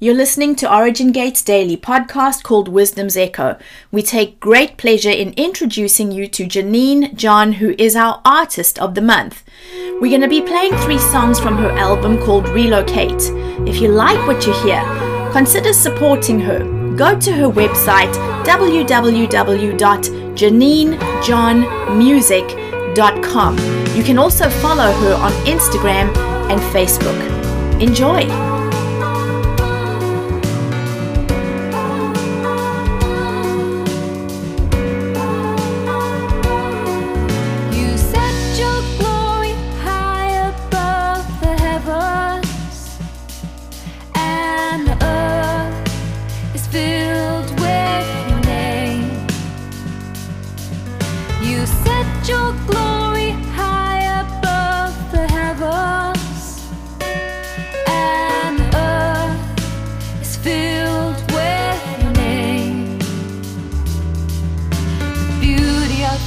You're listening to Origin Gate's daily podcast called Wisdom's Echo. We take great pleasure in introducing you to Janine John, who is our artist of the month. We're going to be playing three songs from her album called Relocate. If you like what you hear, consider supporting her. Go to her website www.janinejohnmusic.com. You can also follow her on Instagram and Facebook. Enjoy!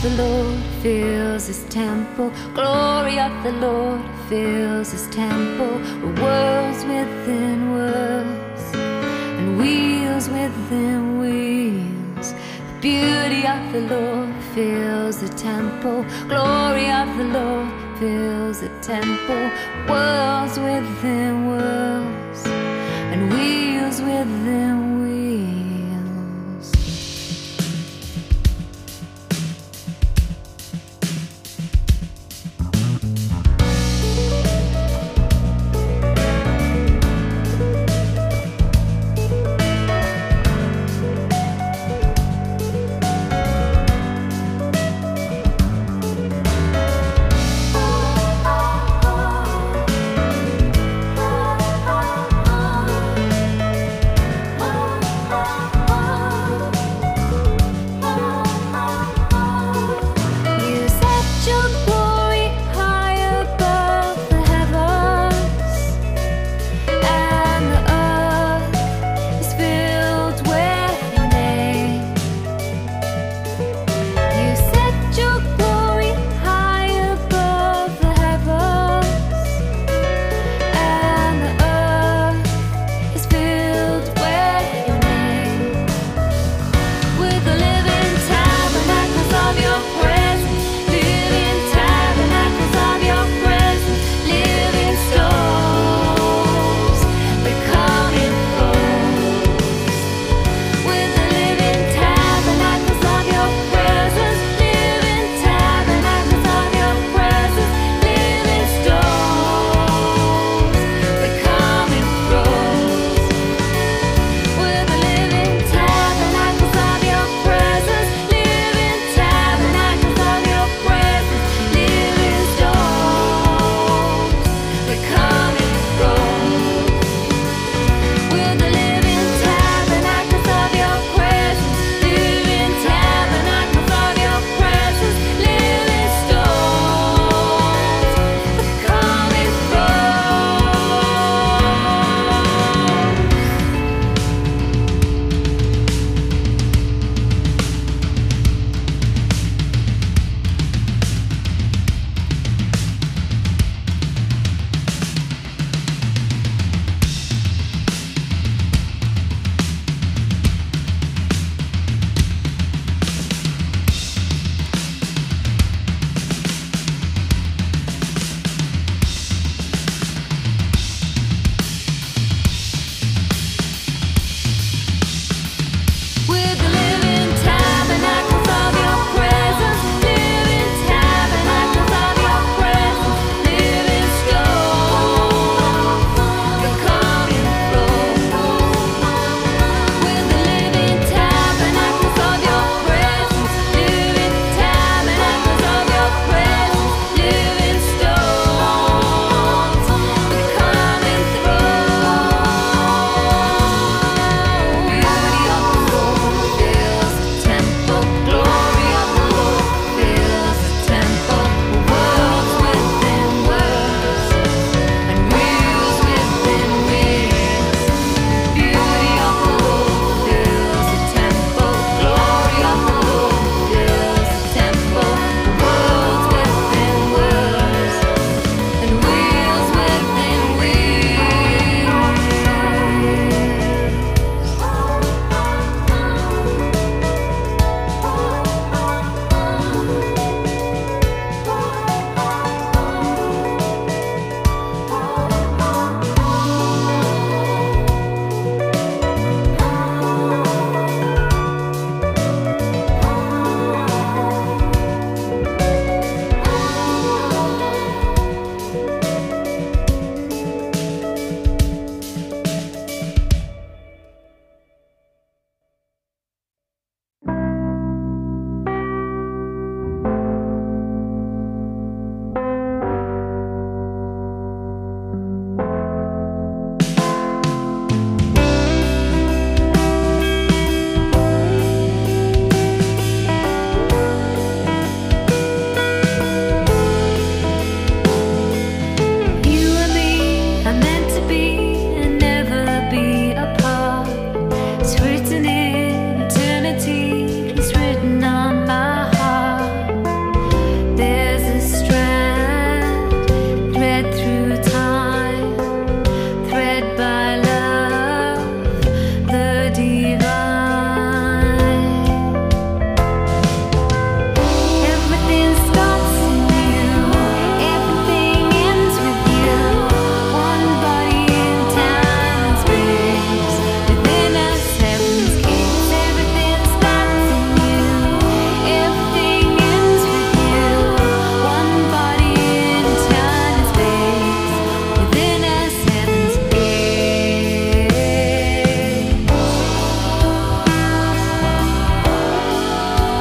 The Lord fills his temple. Glory of the Lord fills his temple. Worlds within worlds and wheels within wheels. The beauty of the Lord fills the temple. Glory of the Lord fills the temple. Worlds within worlds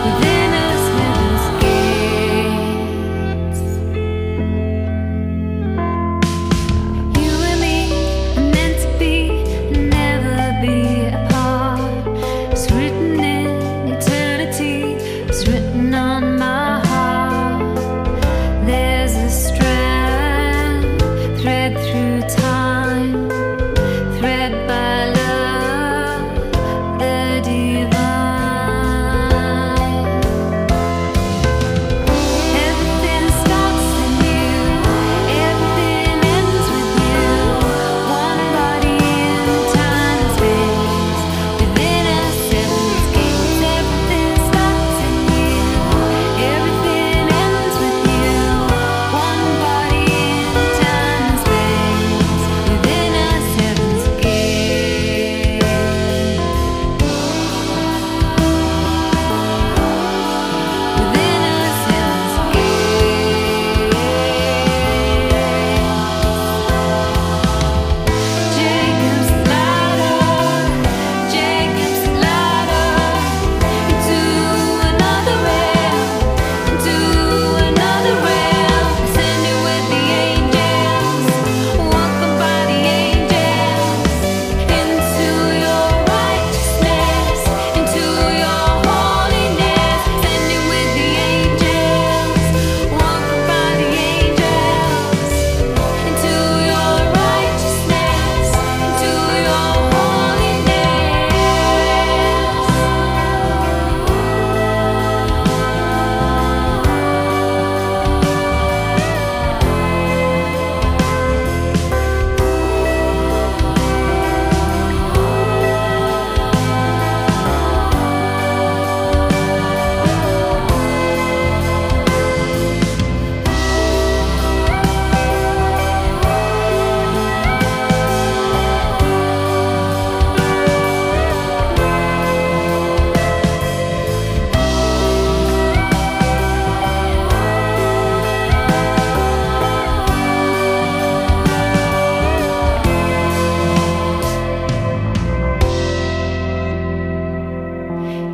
This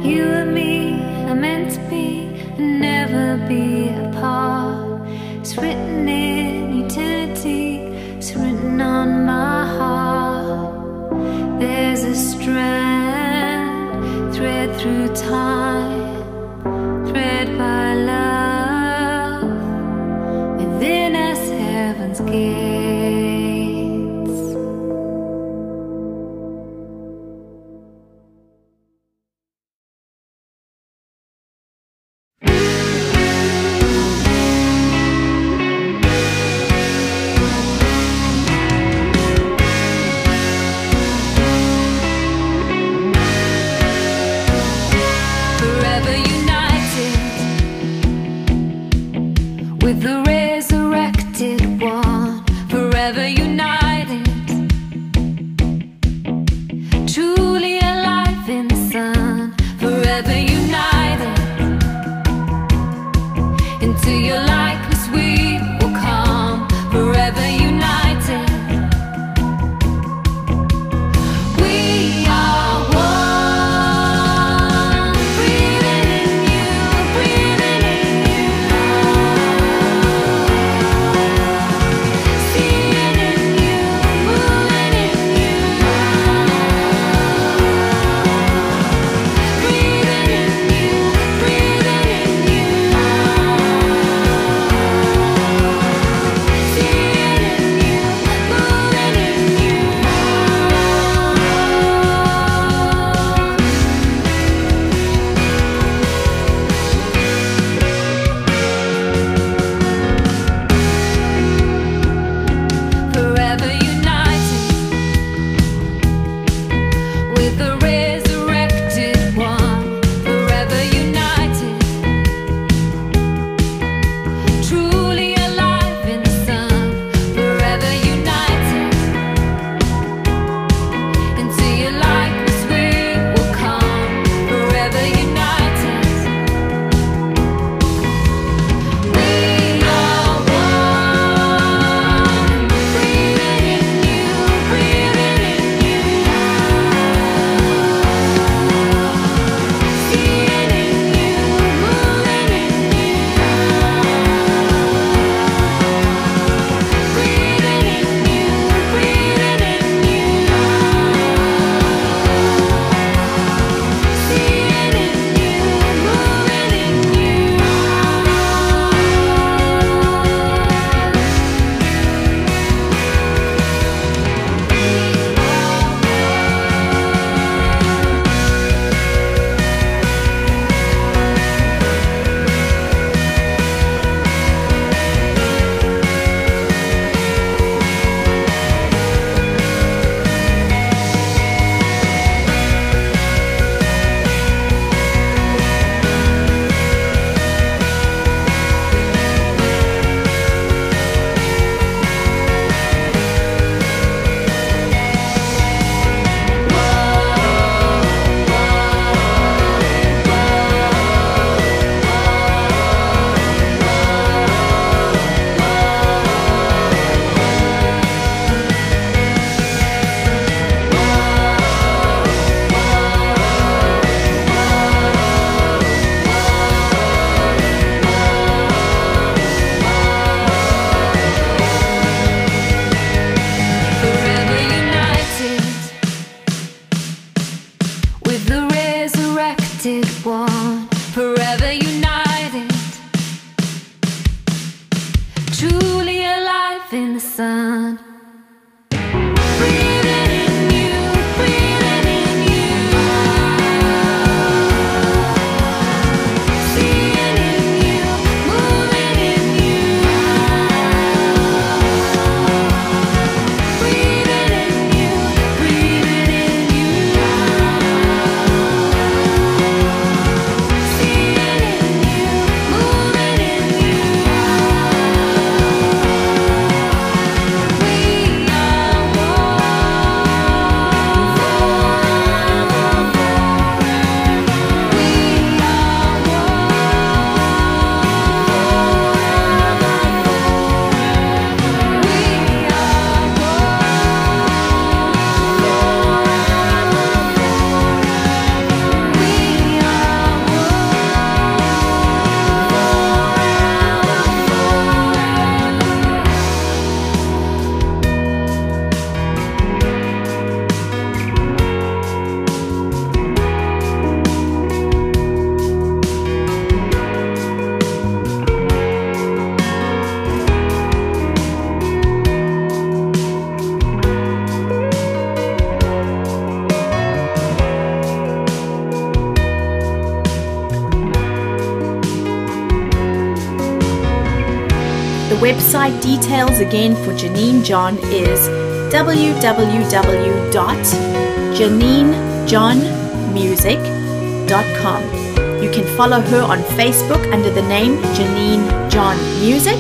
You and me are meant to be and never be apart. It's written in. together unite. Website details again for Janine John is www.janinejohnmusic.com. You can follow her on Facebook under the name Janine John Music,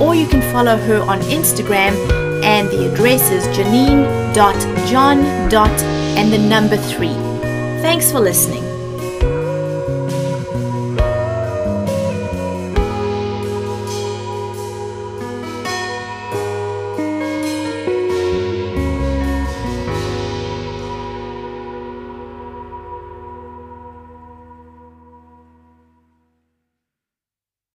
or you can follow her on Instagram, and the address is janine.john. and the number three. Thanks for listening.